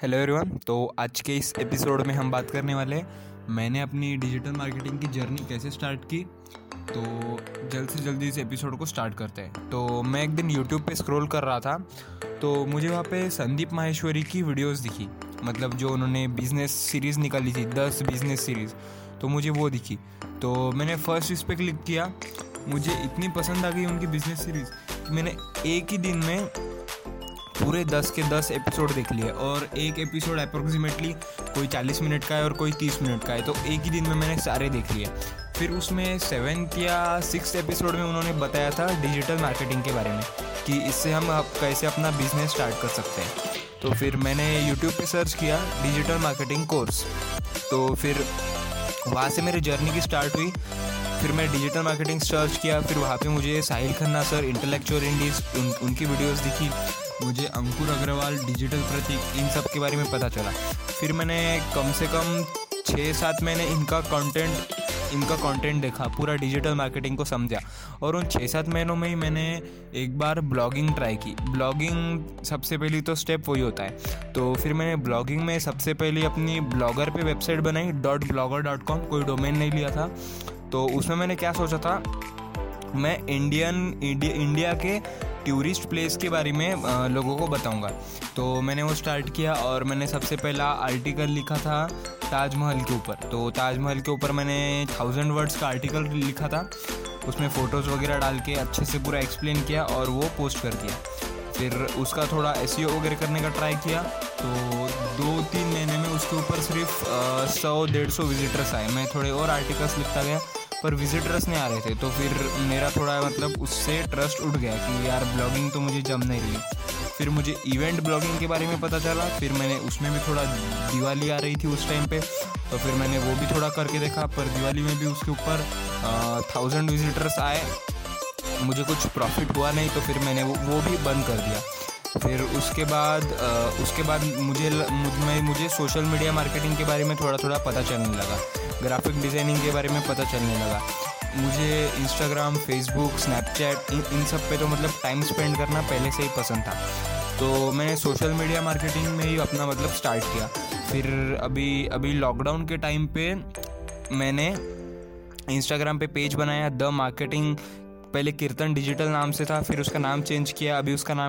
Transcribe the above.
Hello everyone तो आज के इस एपिसोड में हम बात करने वाले हैं, मैंने अपनी डिजिटल मार्केटिंग की जर्नी कैसे स्टार्ट की? तो जल्द से जल्दी इस एपिसोड को स्टार्ट करते हैं। तो मैं एक दिन यूट्यूब पे स्क्रॉल कर रहा था तो मुझे वहाँ पे संदीप माहेश्वरी की वीडियोस दिखी। मतलब जो उन्होंने बिज़नेस सीरीज़ निकाली थी, दस बिज़नेस सीरीज़ तो मुझे वो दिखी। तो मैंने फ़र्स्ट इस पर क्लिक किया, मुझे इतनी पसंद आ गई उनकी बिज़नेस सीरीज़ मैंने एक ही दिन में पूरे दस के दस एपिसोड देख लिए और एक एपिसोड अप्रोक्सीमेटली कोई चालीस मिनट का है और कोई तीस मिनट का है। तो एक ही दिन में मैंने सारे देख लिए। फिर उसमें सेवेंथ या सिक्स एपिसोड में उन्होंने बताया था डिजिटल मार्केटिंग के बारे में कि इससे हम आप कैसे अपना बिज़नेस स्टार्ट कर सकते हैं। तो फिर मैंने यूट्यूब पे सर्च किया डिजिटल मार्केटिंग कोर्स तो फिर वहाँ से मेरी जर्नी की स्टार्ट हुई। फिर मैं डिजिटल मार्केटिंग सर्च किया। फिर वहाँ पे मुझे Sahil Khanna sir intellectual indies उन, उनकी वीडियोस दिखी। मुझे अंकुर अग्रवाल डिजिटल प्रतीक इन सब के बारे में पता चला। फिर मैंने कम से कम छः सात महीने इनका कंटेंट इनका कंटेंट देखा पूरा डिजिटल मार्केटिंग को समझा। और उन छः सात महीनों में ही मैंने एक बार ब्लॉगिंग ट्राई की। ब्लॉगिंग सबसे पहली तो स्टेप वही होता है। तो फिर मैंने ब्लॉगिंग में सबसे पहले अपनी ब्लॉगर पे वेबसाइट बनाई डॉट ब्लॉगर डॉट कॉम कोई डोमेन नहीं लिया था। तो उसमें मैंने क्या सोचा था मैं इंडियन इंडिया, के टूरिस्ट प्लेस के बारे में लोगों को बताऊँगा। तो मैंने वो स्टार्ट किया और मैंने सबसे पहला आर्टिकल लिखा था ताजमहल के ऊपर। तो ताजमहल के ऊपर मैंने थाउज़ेंड वर्ड्स का आर्टिकल लिखा था। उसमें फ़ोटोज़ वगैरह डाल के अच्छे से पूरा एक्सप्लेन किया और वो पोस्ट कर दिया। फिर उसका थोड़ा एस e वगैरह करने का ट्राई किया। तो दो तीन महीने में उसके ऊपर सिर्फ़ सौ डेढ़ सौ विजिटर्स आए। मैं थोड़े और आर्टिकल्स लिखता गया। पर विजिटर्स नहीं आ रहे थे तो फिर मेरा थोड़ा मतलब उससे ट्रस्ट उठ गया कि यार ब्लॉगिंग तो मुझे जम नहीं रही फिर मुझे इवेंट ब्लॉगिंग के बारे में पता चला फिर मैंने उसमें भी थोड़ा दिवाली आ रही थी उस टाइम पे तो फिर मैंने वो भी थोड़ा करके देखा पर दिवाली में भी उसके ऊपर थाउज़ेंड विजिटर्स आए मुझे कुछ प्रॉफिट हुआ नहीं तो फिर मैंने वो, वो भी बंद कर दिया। फिर उसके बाद उसके बाद मुझे मैं, मुझे सोशल मीडिया मार्केटिंग के बारे में थोड़ा थोड़ा पता चलने लगा। ग्राफिक डिज़ाइनिंग के बारे में पता चलने लगा। मुझे इंस्टाग्राम फेसबुक स्नैपचैट इन इन सब पे तो मतलब टाइम स्पेंड करना पहले से ही पसंद था। तो मैंने सोशल मीडिया मार्केटिंग में ही अपना मतलब स्टार्ट किया। फिर अभी अभी लॉकडाउन के टाइम पे मैंने इंस्टाग्राम पे पेज बनाया। द मार्केटिंग पहले कीर्तन डिजिटल नाम से था, फिर उसका नाम चेंज किया। अभी उसका नाम